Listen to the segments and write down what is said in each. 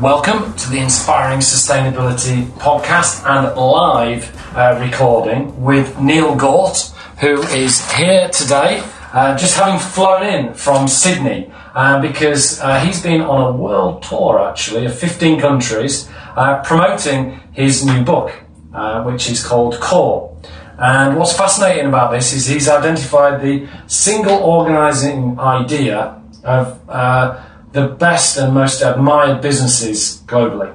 Welcome to the Inspiring Sustainability podcast and live uh, recording with Neil Gaught, who is here today, uh, just having flown in from Sydney uh, because uh, he's been on a world tour actually of 15 countries uh, promoting his new book, uh, which is called Core. And what's fascinating about this is he's identified the single organising idea of the best and most admired businesses globally.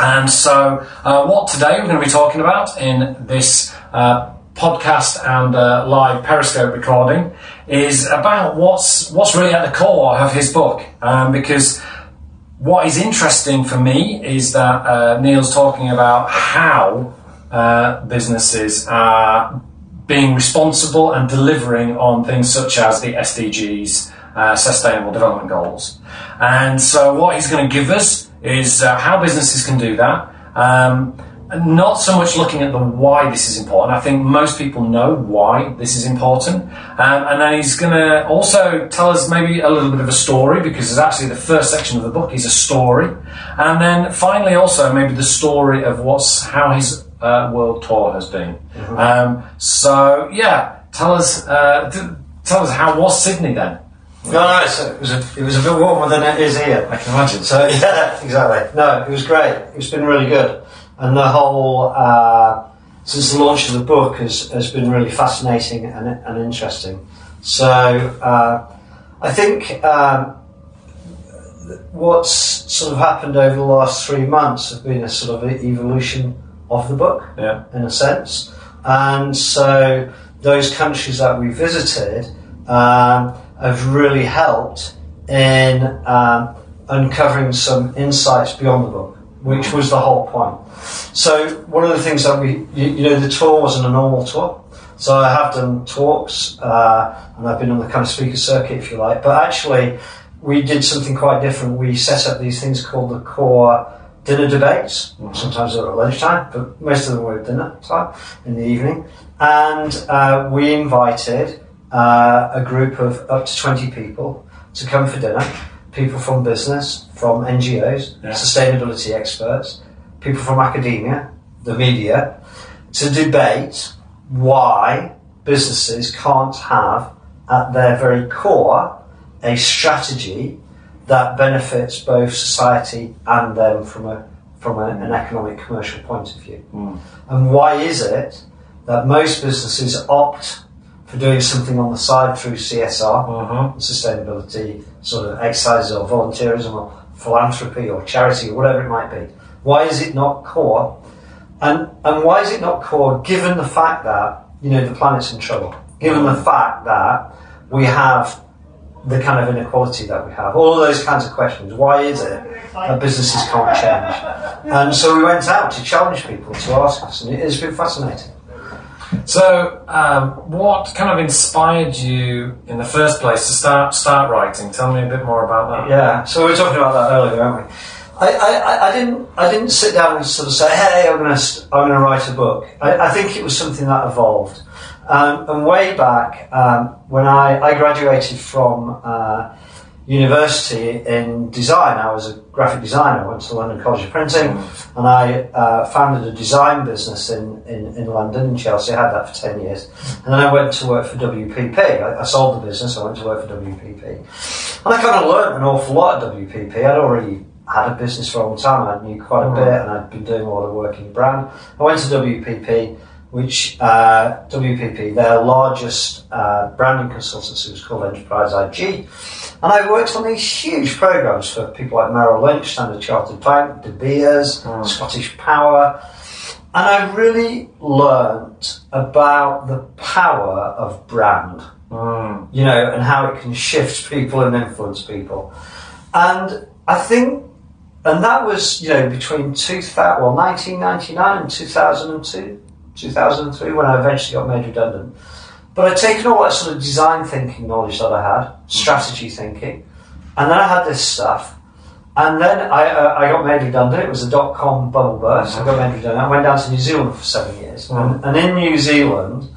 And so, uh, what today we're going to be talking about in this uh, podcast and uh, live Periscope recording is about what's what's really at the core of his book. Um, because what is interesting for me is that uh, Neil's talking about how uh, businesses are being responsible and delivering on things such as the SDGs uh, Sustainable Development Goals. And so, what he's going to give us is uh, how businesses can do that. Um, not so much looking at the why this is important. I think most people know why this is important. Um, and then he's going to also tell us maybe a little bit of a story because it's actually the first section of the book is a story. And then finally, also maybe the story of what's how his uh, world tour has been. Mm-hmm. Um, so yeah, tell us uh, tell us how was Sydney then? No, no, it was a, it was a bit warmer than it is here. I can imagine. So yeah, exactly. No, it was great. It's been really good, and the whole uh, since the launch of the book has, has been really fascinating and, and interesting. So uh, I think um, what's sort of happened over the last three months have been a sort of evolution of the book, yeah. in a sense, and so those countries that we visited. Um, have really helped in um, uncovering some insights beyond the book, which was the whole point. So one of the things that we, you, you know, the tour wasn't a normal tour. So I have done talks, uh, and I've been on the kind of speaker circuit, if you like. But actually, we did something quite different. We set up these things called the core dinner debates. Mm-hmm. Sometimes they're at lunchtime, but most of them were at dinner time in the evening. And uh, we invited uh, a group of up to 20 people to come for dinner. People from business, from NGOs, yeah. sustainability experts, people from academia, the media, to debate why businesses can't have at their very core a strategy that benefits both society and them from a from a, an economic commercial point of view. Mm. And why is it that most businesses opt for doing something on the side through CSR, uh-huh. sustainability sort of exercises or volunteerism or philanthropy or charity or whatever it might be. Why is it not core? And, and why is it not core given the fact that, you know, the planet's in trouble? Given the fact that we have the kind of inequality that we have, all of those kinds of questions. Why is it that businesses can't change? And so we went out to challenge people to ask us, and it has been fascinating. So, um, what kind of inspired you in the first place to start start writing? Tell me a bit more about that. Yeah, so we were talking about that earlier, weren't we? I, I, I didn't I didn't sit down and sort of say, hey, I'm to I'm to write a book. I, I think it was something that evolved. Um, and way back um, when I, I graduated from uh, university in design. I was a graphic designer. I went to London College of Printing, mm. and I uh, founded a design business in, in, in, London, in Chelsea. I had that for 10 years. And then I went to work for WPP. I, I sold the business, I went to work for WPP. And I kind of learned an awful lot at WPP. I'd already had a business for a long time, I knew quite a mm. bit, and I'd been doing a lot of work in brand. I went to WPP which uh, WPP, their largest uh, branding consultancy, was called Enterprise IG. And I worked on these huge programs for people like Merrill Lynch, Standard Chartered Bank, De Beers, mm. Scottish Power. And I really learnt about the power of brand, mm. you know, and how it can shift people and influence people. And I think, and that was, you know, between 2000, well, 1999 and 2002. 2003 when I eventually got made redundant. But I'd taken all that sort of design thinking knowledge that I had, strategy thinking, and then I had this stuff. And then I, uh, I got made redundant. It was a dot com bubble burst. I got made redundant. I went down to New Zealand for seven years. And, and in New Zealand,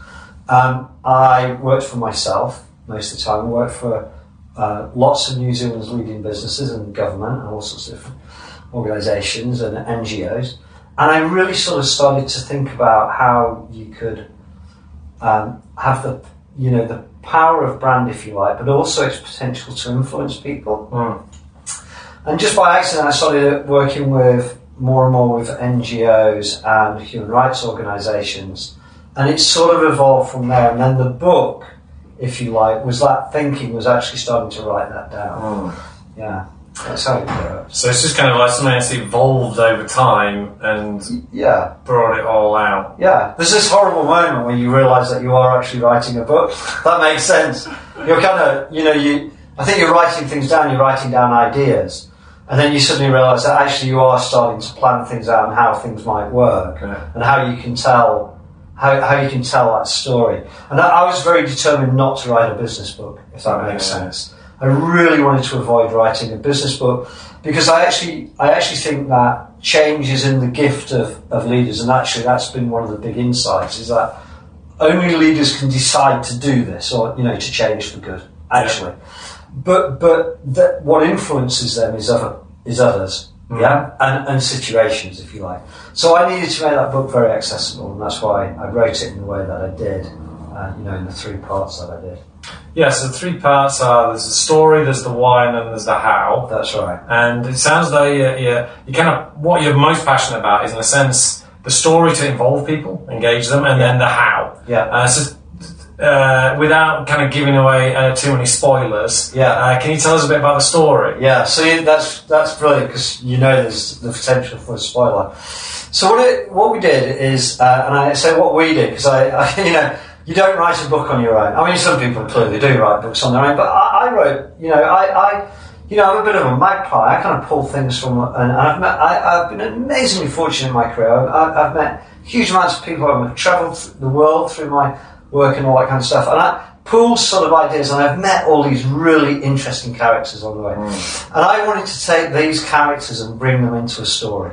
um, I worked for myself most of the time. I worked for uh, lots of New Zealand's leading businesses and government and all sorts of different. organisations and NGOs, and I really sort of started to think about how you could um, have the you know the power of brand, if you like, but also its potential to influence people. Mm. And just by accident, I started working with more and more with NGOs and human rights organisations, and it sort of evolved from there. And then the book, if you like, was that thinking was actually starting to write that down. Mm. Yeah, that's how it. So it's just kind of like something that's evolved over time and Yeah, brought it all out. yeah. There's this horrible moment when you realise that you are actually writing a book. that makes sense. You're kind of, you know, you. I think you're writing things down. You're writing down ideas. And then you suddenly realise that actually you are starting to plan things out and how things might work. Yeah. and how you can tell how, how you can tell that story. And I, I was very determined not to write a business book, if that makes Yeah. sense. I really wanted to avoid writing a business book because I actually I actually think that change is in the gift of, of leaders, and actually that's been one of the big insights is that only leaders can decide to do this or you know to change for good. Actually, but but that what influences them is other is others. Yeah, and, and situations, if you like. So I needed to make that book very accessible, and that's why I wrote it in the way that I did. Uh, you know, in the three parts that I did. Yeah, so the three parts are there's the story, there's the why, and then there's the how. That's right. And it sounds like you, you, you kind of what you're most passionate about is, in a sense, the story to involve people, engage them, and then the how. Yeah. Uh, so, uh, without kind of giving away uh, too many spoilers, Yeah. uh, can you tell us a bit about the story? Yeah, so you, that's that's brilliant because you know there's the potential for a spoiler. So what it, what we did is, uh, and I say what we did because I, I, you know, you don't write a book on your own. I mean, some people clearly do write books on their own, but I, I wrote, you know, I, I, you know, I'm a bit of a magpie. I kind of pull things from, and I've met, I, I've been amazingly fortunate in my career. I've, I've met huge amounts of people. I've travelled the world through my work and all that kind of stuff, and I pull sort of ideas, and I've met all these really interesting characters on the way. And I wanted to take these characters and bring them into a story.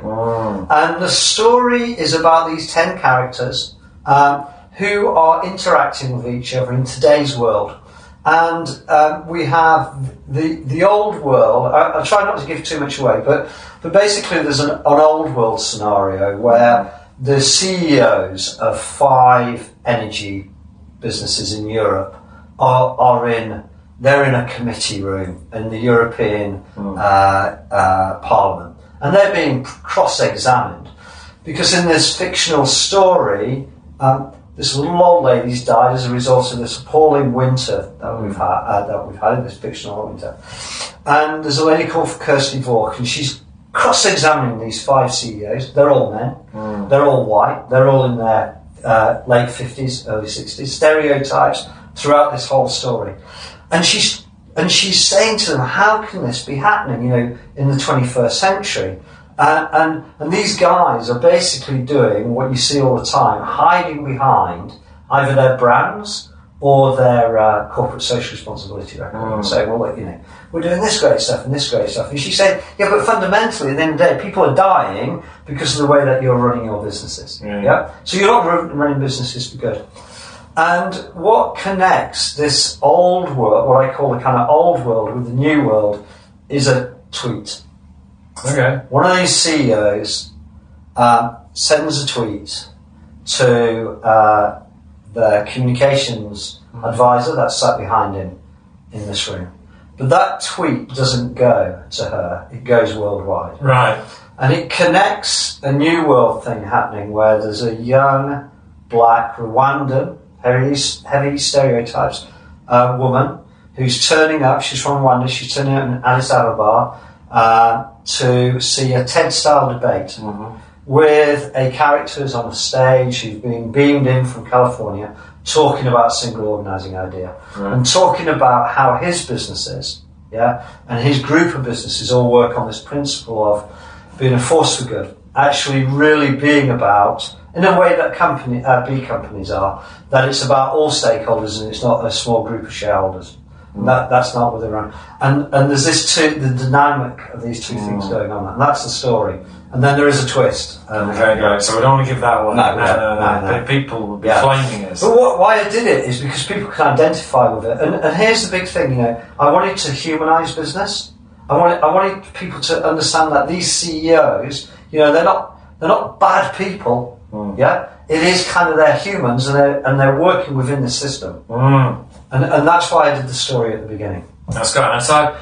And the story is about these 10 characters um, who are interacting with each other in today's world. And um, we have the, the old world. I, I'll try not to give too much away, but, but basically, there's an, an old world scenario where the CEOs of five energy businesses in Europe are, are in they're in a committee room in the European uh, uh, Parliament, and they're being cross-examined because in this fictional story, um, this little old lady's died as a result of this appalling winter that we've had. Uh, that we've had in this fictional winter, and there's a lady called Kirsty Vork, and she's cross-examining these five CEOs. They're all men. They're all white. They're all in their uh, late fifties, early sixties. Stereotypes throughout this whole story, and she's and she's saying to them, "How can this be happening? You know, in the 21st century." Uh, and and these guys are basically doing what you see all the time, hiding behind either their brands or their uh, corporate social responsibility record, and saying, "Well, look, you know, we're doing this great stuff and this great stuff." And she said, "Yeah, but fundamentally, at the end of the day, people are dying because of the way that you're running your businesses. Yeah. yeah? So you're not running businesses for good." And what connects this old world, what I call the kind of old world, with the new world, is a tweet. Okay. One of these CEOs um, sends a tweet to uh, the communications advisor that's sat behind him in this room. But that tweet doesn't go to her, it goes worldwide. Right. And it connects a new world thing happening where there's a young, black, Rwandan, heavy, heavy stereotypes, uh, woman who's turning up. She's from Rwanda. She's turning up in Addis Ababa uh, to see a TED-style debate with a character who's on a stage who's being beamed in from California, talking about a single organising idea and talking about how his businesses, yeah, and his group of businesses all work on this principle of being a force for good, actually really being about, in a way that company, uh, B companies are, that it's about all stakeholders and it's not a small group of shareholders. And That, that's not what they're on. And, and there's this two, the dynamic of these two things going on, and that's the story. And then there is a twist. Um, Okay, great. So we don't want to give that away. No, no, no. no, no. People will be Yeah. flaming us. But what, why I did it is because people can identify with it. And, and here's the big thing, you know, I wanted to humanise business. I wanted, I wanted people to understand that these CEOs, you know, they're not they're not bad people. Mm. Yeah, it is kind of they're humans and they're and they're working within the system, Mm. And and that's why I did the story at the beginning. That's great. And so,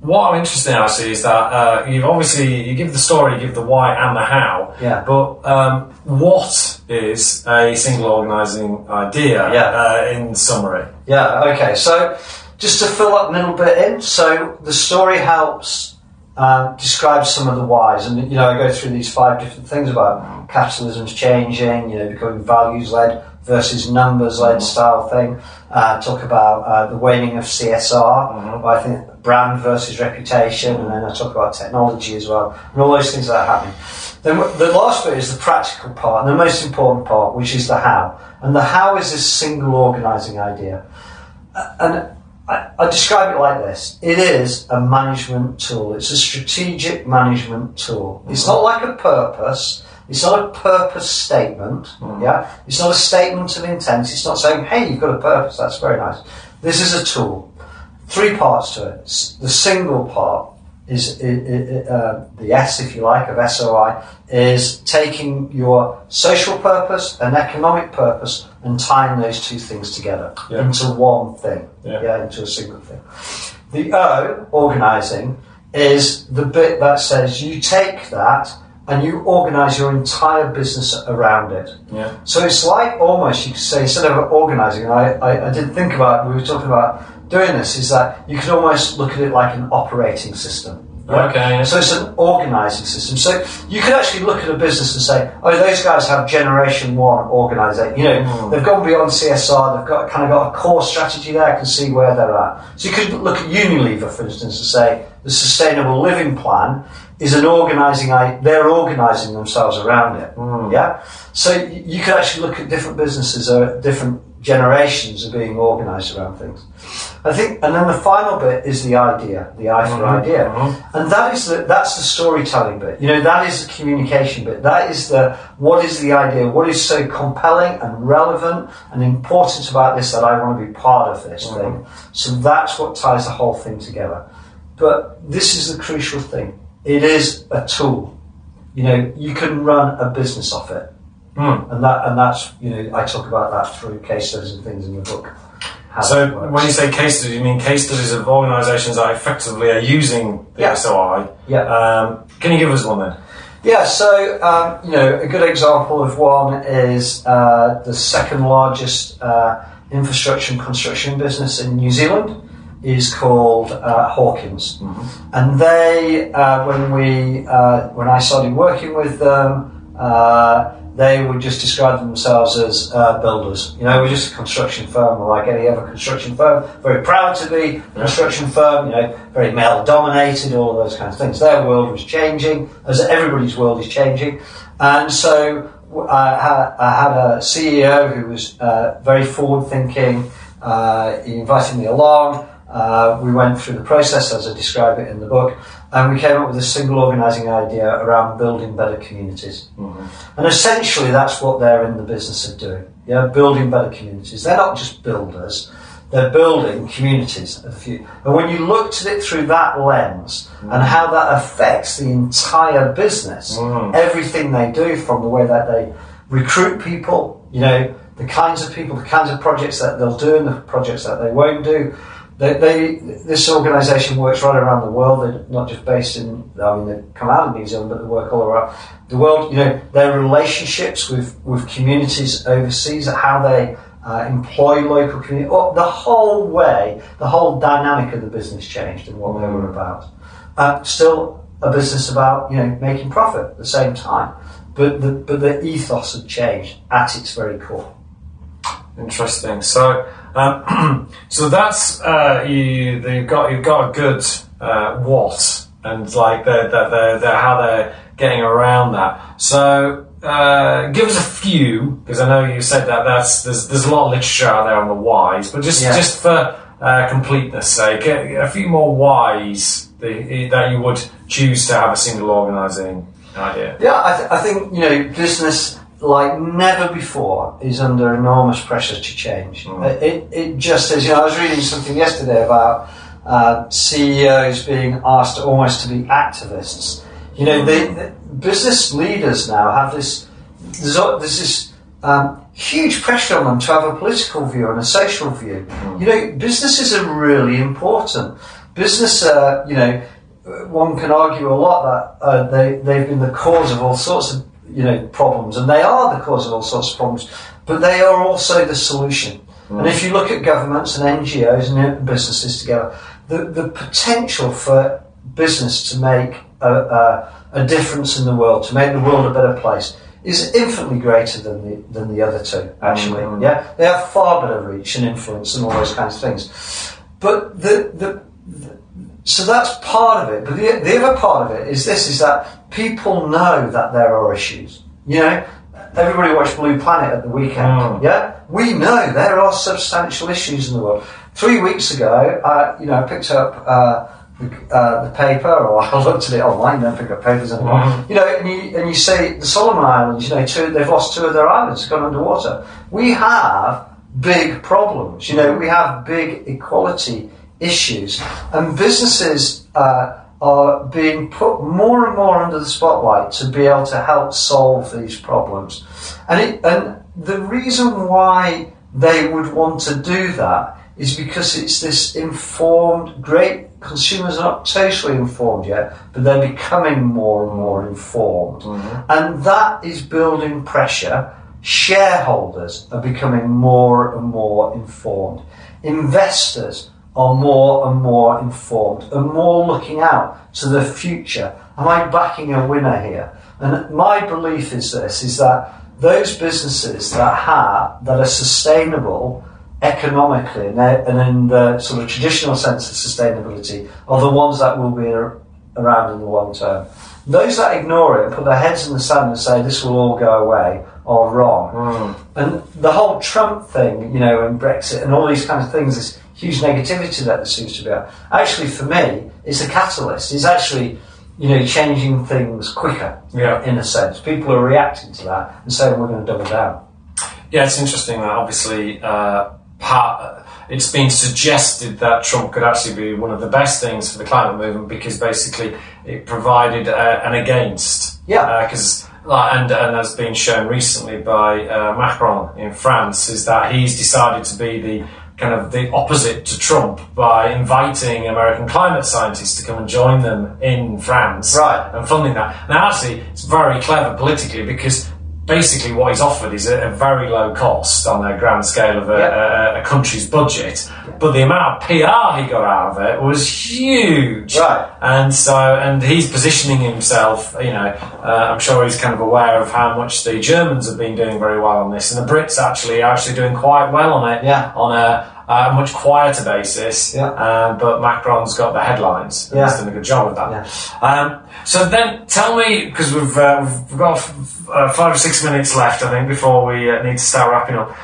what I'm interested in actually is that uh, you obviously you give the story, you give the why and the how. Yeah. But um, what is a single organising idea? Yeah. Uh, in summary. Yeah, okay. So just to fill that little bit in, so the story helps um, describe some of the whys. And, you know, I go through these five different things about capitalism's changing, you know, becoming values led versus numbers led style thing. Uh, talk about uh, the waning of CSR, I think brand versus reputation, and then I talk about technology as well, and all those things that are happening. Then the last bit is the practical part, and the most important part, which is the how. And the how is this single organising idea. And I, I describe it like this it is a management tool, it's a strategic management tool. It's not like a purpose. It's not a purpose statement, yeah. It's not a statement of intent. It's not saying, "Hey, you've got a purpose." That's very nice. This is a tool. Three parts to it. The single part is uh, the S, if you like, of SOI, is taking your social purpose and economic purpose and tying those two things together Yeah. into one thing, Yeah. into a single thing. The O, organising, is the bit that says you take that and you organise your entire business around it. Yeah. So it's like almost you could say instead of organising, I, I, I did think about we were talking about doing this, is that you could almost look at it like an operating system. Okay, yeah. So it's an organising system. So you could actually look at a business and say, oh, those guys have generation one organisation. You know, Mm. they've gone beyond CSR. They've got kind of got a core strategy there. I can see where they're at. So you could look at Unilever, for instance, and say the Sustainable Living Plan is an organising. They're organising themselves around it. Mm. Yeah. So you could actually look at different businesses or different generations of being organised around things. I think, and then the final bit is the idea, the I for hmm. idea, hmm. and that is the that's the storytelling bit. You know, that is the communication bit. That is the what is the idea? What is so compelling and relevant and important about this that I want to be part of this hmm. thing? So that's what ties the whole thing together. But this is the crucial thing. It is a tool. You know, you can run a business off it Mm. and that and that's you know I talk about that through case studies and things in the book. So when you say case studies, you mean case studies of organisations that effectively are using the Yeah. SOI. yeah, Um, can you give us one then? yeah. So um, you know a good example of one is uh, the second largest uh, infrastructure and construction business in New Zealand is called uh, Hawkins, and they uh, when we uh, when I started working with them. Uh, they would just describe themselves as uh, builders. You know, we're just a construction firm, like any other construction firm. Very proud to be a construction firm. You know, very male dominated, all of those kinds of things. Their world was changing, as everybody's world is changing, and so w- I had, I had a CEO who was uh, very forward thinking. Uh, he invited me along. Uh, we went through the process as I describe it in the book, and we came up with a single organising idea around building better communities. Mm-hmm. And essentially, that's what they're in the business of doing. Yeah, building better communities. They're not just builders; they're building communities of the future. And when you looked at it through that lens and mm-hmm. how that affects the entire business, mm-hmm. everything they do, from the way that they recruit people, you know, the kinds of people, the kinds of projects that they'll do, and the projects that they won't do. They, they, this organisation works right around the world. They're not just based in. I mean, they come out of New Zealand, but they work all around the world. You know, their relationships with with communities overseas, how they uh, employ local community, oh, the whole way, the whole dynamic of the business changed and what they were about. Uh, still, a business about you know making profit at the same time, but the but the ethos had changed at its very core. Interesting. So, um, so that's uh, you. You've got you've got a good uh, what and like the, the, the, the how they're getting around that. So, uh, give us a few because I know you said that that's there's there's a lot of literature out there on the whys, but just Yeah. just for uh, completeness sake, a, a few more whys that, that you would choose to have a single organising idea. Yeah, I, th- I think you know business like never before is under enormous pressure to change. Mm. It, it just is. You know, I was reading something yesterday about uh, CEOs being asked almost to be activists. You know, they, the business leaders now have this. There's, there's this um, huge pressure on them to have a political view and a social view. You know, businesses are really important. Business, uh, you know, one can argue a lot that uh, they they've been the cause of all sorts of you know problems, and they are the cause of all sorts of problems. But they are also the solution. And if you look at governments and NGOs and businesses together, the, the potential for business to make a, a, a difference in the world, to make the world a better place, is infinitely greater than the, than the other two, actually. Mhm. Yeah? They have far better reach and influence and all those kinds of things. But the, the, the so that's part of it. But the, the other part of it is this: is that people know that there are issues. You know, everybody watched Blue Planet at the weekend. Mm. Yeah, we know there are substantial issues in the world. Three weeks ago, I, you know, I picked up uh, the, uh, the paper, or I looked at it online. Don't pick up papers anymore. Mhm. You know, and you and you say the Solomon Islands. You know, two, they've lost two of their islands, gone underwater. We have big problems. You know, we have big equality issues, and businesses uh, are being put more and more under the spotlight to be able to help solve these problems. And it, and the reason why they would want to do that is because it's this informed, great consumers are not totally informed yet, but they're becoming more and more informed. Mm-hmm. And that is building pressure. Shareholders are becoming more and more informed. Investors are more and more informed and more looking out to the future. Am I backing a winner here? And my belief is this: is that those businesses that have that are sustainable economically and, in the sort of traditional sense of sustainability are the ones that will be around in the long term. Those that ignore it and put their heads in the sand and say this will all go away are wrong. Mm. And the whole Trump thing, you know, and Brexit and all these kinds of things, this huge negativity that there seems to be. Actually, for me, it's a catalyst. It's actually, you know, changing things quicker, Yeah. in a sense. People are reacting to that and saying we're going to double down. Yeah, it's interesting that obviously uh, part, it's been suggested that Trump could actually be one of the best things for the climate movement because basically it provided uh, an against. Yeah. Because like, and and has been shown recently by uh, Macron in France is that he's decided to be the kind of the opposite to Trump by inviting American climate scientists to come and join them in France Right. and funding that. Now, actually, it's very clever politically because basically what he's offered is a, a very low cost on a grand scale of a, Yeah. a, a country's budget, but the amount of PR he got out of it was huge. Right. And so, and he's positioning himself, you know, uh, I'm sure he's kind of aware of how much the Germans have been doing very well on this, and the Brits actually are actually doing quite well on it Yeah. on a, a much quieter basis. Yeah. Uh, but Macron's got the headlines. and Yeah. He's done a good job of that. Yeah. Um, so then, tell me, because we've, uh, we've got f- uh, five or six minutes left, I think, before we uh, need to start wrapping up.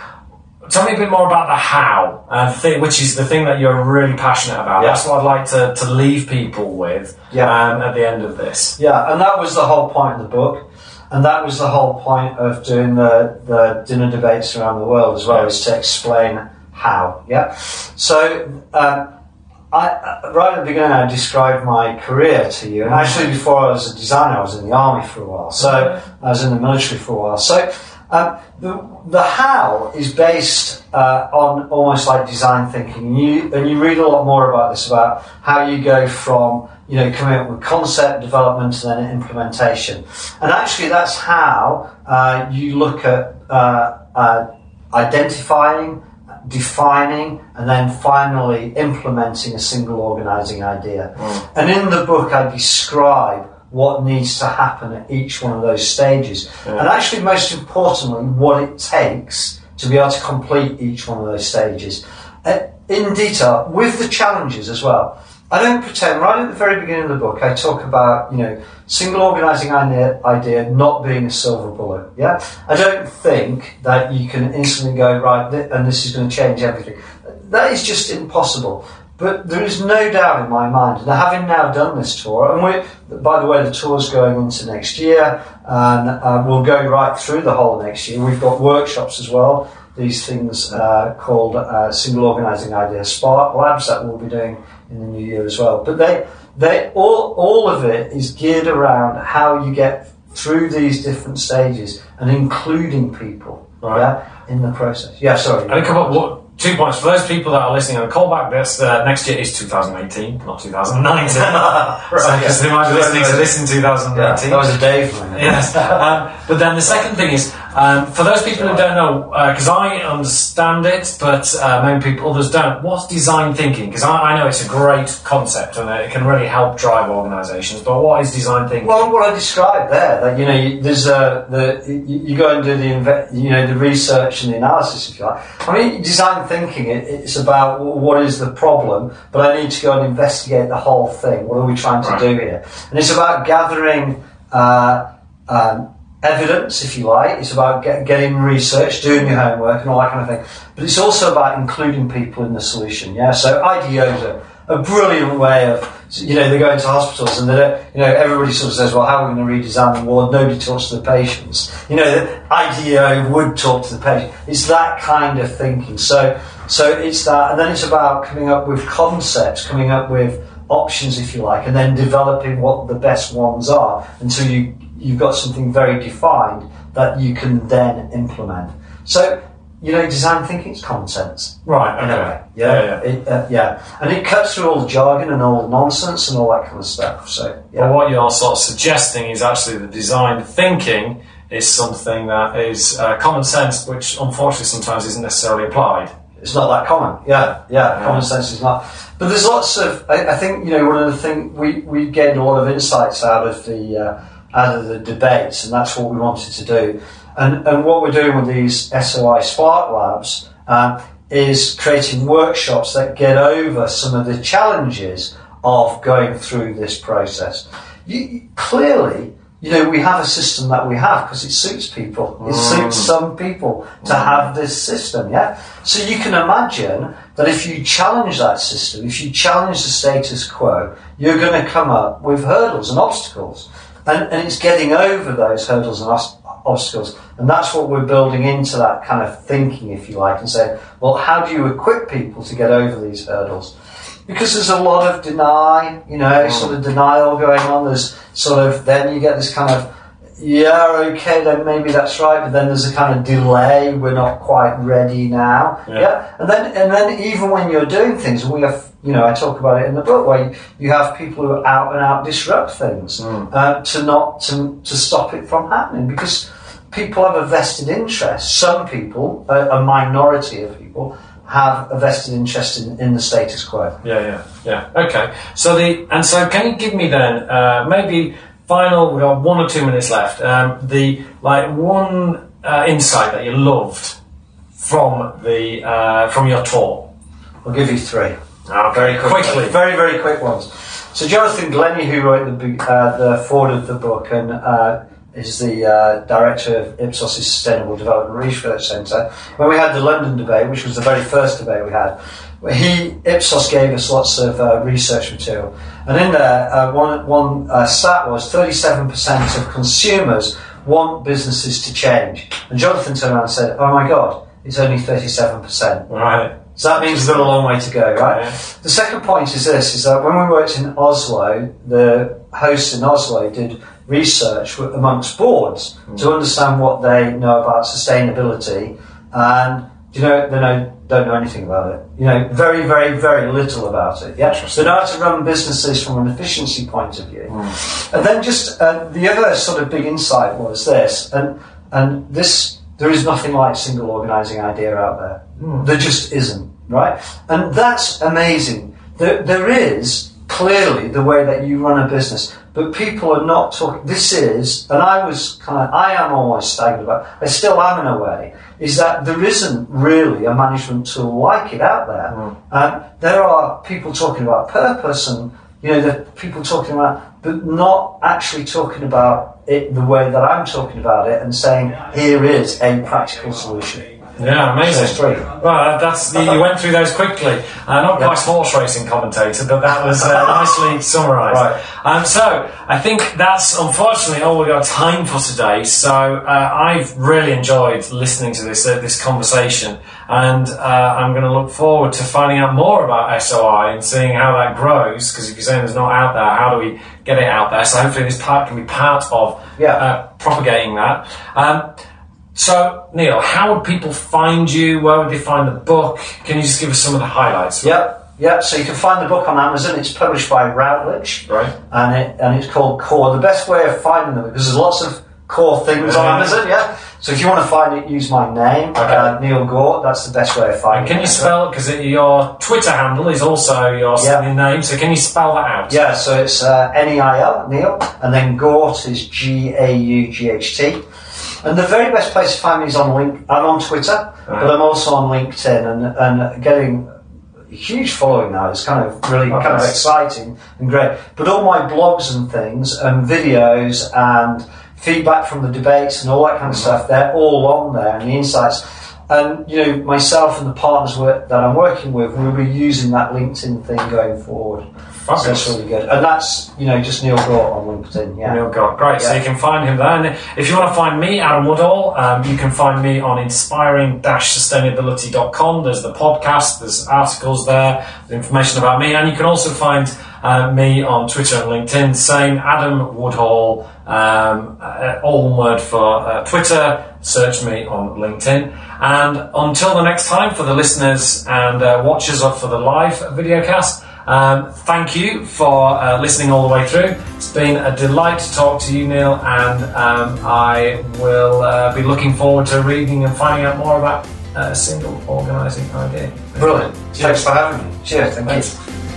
Tell me a bit more about the how, uh, the thing, which is the thing that you're really passionate about. Yeah. That's what I'd like to, to leave people with Yeah. um, at the end of this. Yeah, and that was the whole point of the book, and that was the whole point of doing the, the dinner debates around the world as well, Yeah. is to explain how. Yeah, so um, I, uh, right at the beginning, I described my career to you, and actually before I was a designer, I was in the army for a while, so I was in the military for a while. So um, the the how is based uh, on almost like design thinking. You and you read a lot more about this about how you go from you know coming up with concept development and then implementation, and actually that's how uh, you look at uh, uh, identifying defining and then finally implementing a single organizing idea. And in the book, I describe what needs to happen at each one of those stages. And actually, most importantly, what it takes to be able to complete each one of those stages uh, in detail with the challenges as well. I don't pretend, right at the very beginning of the book, I talk about, you know, single organizing idea, not being a silver bullet. Yeah? I don't think that you can instantly go, right, th- and this is going to change everything. That is just impossible. But there is no doubt in my mind, and having now done this tour, and we, by the way, the tour's going into next year, and uh, we'll go right through the whole next year. We've got workshops as well. These things uh, called uh, single organizing idea spark labs that we'll be doing in the new year as well. But they, they all, all of it is geared around how you get through these different stages and including people Right. yeah, in the process. Yeah, sorry. And a couple, what, two points for those people that are listening on the callback. This uh, next year is 2018, not 2019. so, because they might be listening to this in Yeah, that was a Dave moment. yes. Um, but then the second thing is, um, for those people who don't know, because I understand it, but uh, maybe people others don't. What's design thinking? Because I, I know it's a great concept and it can really help drive organisations. But what is design thinking? Well, what I described there, that you know, you, there's a the you, you go and do the inve- you know the research and the analysis, if you like. I mean, design thinking, it, it's about what is the problem, but I need to go and investigate the whole thing. What are we trying to Right. do here? And it's about gathering. Uh, um, Evidence, if you like, it's about get, getting research, doing your homework, and all that kind of thing. But it's also about including people in the solution. Yeah, so IDEO's are a brilliant way of, you know, they go into hospitals and they don't, you know, everybody sort of says, well, how are we going to redesign the ward? Nobody talks to the patients. You know, IDEO would talk to the patient. It's that kind of thinking. So, so it's that, and then it's about coming up with concepts, coming up with options, if you like, and then developing what the best ones are until you you've got something very defined that you can then implement. So, you know, design thinking is common sense. right. Okay. way. Yeah. Yeah, Yeah. It, uh, yeah, and it cuts through all the jargon and all the nonsense and all that kind of stuff. So, yeah, what you're sort of suggesting is actually the design thinking is something that is uh, common sense, which unfortunately sometimes isn't necessarily applied. it's not that common. Yeah, yeah, Yeah. common sense is not. But there's lots of. I, I think you know one of the things we we gained a lot of insights out of the uh, out of the debates, and that's what we wanted to do. And and what we're doing with these SOI Spark Labs um, is creating workshops that get over some of the challenges of going through this process. You, clearly, you know, we have a system that we have because it suits people. It suits some people to have this system, yeah? So you can imagine that if you challenge that system, if you challenge the status quo, you're going to come up with hurdles and obstacles. And, and it's getting over those hurdles and obstacles. And that's what we're building into that kind of thinking, if you like, and saying, well, how do you equip people to get over these hurdles? because there's a lot of deny, you know, mm. sort of denial going on. There's sort of then you get this kind of yeah, okay, then maybe that's right, but then there's a kind of delay. We're not quite ready now. Yeah. Yeah, and then and then even when you're doing things, we have, you know, I talk about it in the book where you have people who out and out disrupt things uh, to not to to stop it from happening because people have a vested interest. Some people, a, a minority of people, have a vested interest in, in the status quo. Yeah, yeah, yeah. Okay. So the and so can you give me then uh, maybe final? We got one or two minutes left. Um, the like one uh, insight that you loved from the uh, from your talk. I'll give you three. Oh, very quickly. Very, very quick ones. So Jonathan Glennie, who wrote the, uh, the foreword of the book and uh, is the uh, director of Ipsos' Sustainable Development Research Centre, when we had the London debate, which was the very first debate we had, he Ipsos gave us lots of uh, research material, and in there, uh, one one uh, stat was 37% of consumers want businesses to change, and Jonathan turned around and said, "Oh my God, it's only 37%." Right. So that means we've got a long way to go, right? Yeah. The second point is this: is that when we worked in Oslo, the hosts in Oslo did research amongst boards to understand what they know about sustainability, and you know they know, don't know anything about it. You know, very, very, very little about it. Yeah, they know how to run businesses from an efficiency point of view. And then just uh, the other sort of big insight was this, and and this there is nothing like single organising idea out there. There just isn't, right? And that's amazing. There, there is clearly the way that you run a business, but people are not talking. This is, and I was kind of, I am almost stagnant about. I still am in a way. Is that there isn't really a management tool like it out there. Um, there are people talking about purpose and you know, the people talking about, but not actually talking about it the way that I'm talking about it and saying, here is a practical solution. Yeah, amazing. So. Well, that's you, you went through those quickly. Uh, not quite horse racing commentator, but that was uh, nicely summarised. Right. Um, so I think that's unfortunately all we've got time for today. So uh, I've really enjoyed listening to this uh, this conversation, and uh, I'm going to look forward to finding out more about SOI and seeing how that grows. Because if you're saying there's not out there, how do we get it out there? So hopefully this part can be part of Yeah. uh, propagating that. Um, so, Neil, how would people find you? Where would they find the book? Can you just give us some of the highlights? Yep, yep. So you can find the book on Amazon. It's published by Routledge, Right. and it and it's called Core. The best way of finding them because there's lots of core things on Amazon. Yeah. So if you want to find it, use my name, Okay. uh, Neil Gaught. That's the best way of finding And can it. you spell because your Twitter handle is also your Yeah. your name? So can you spell that out? Yeah, so it's uh, N E I L, Neil, and then Gaught is G A U G H T. And the very best place to find me is on link. I'm on Twitter, Right. but I'm also on LinkedIn, and and getting a huge following now. It's kind of really Oh, kind of exciting and great. But all my blogs and things and videos and feedback from the debates and all that kind of Mm-hmm. stuff, they're all on there, and the insights. And you know, myself and the partners that I'm working with, we'll be using that LinkedIn thing going forward. So Fabulous. that's really good. And that's, you know, just Neil Gaught on LinkedIn, yeah. Neil Gaught. Great. So you can find him there. And if you want to find me, Adam Woodhall, um, you can find me on inspiring-sustainability.com. There's the podcast, there's articles there, there's information about me, and you can also find uh, me on Twitter and LinkedIn. Same, Adam Woodhall, um, uh, all one word for uh, Twitter. Search me on LinkedIn. And until the next time, for the listeners and uh, watchers of for the live videocast, um, thank you for uh, listening all the way through. It's been a delight to talk to you, Neil, and um, I will uh, be looking forward to reading and finding out more about a single organising idea. Brilliant. Thanks for having me. Cheers. Thank you. Thanks.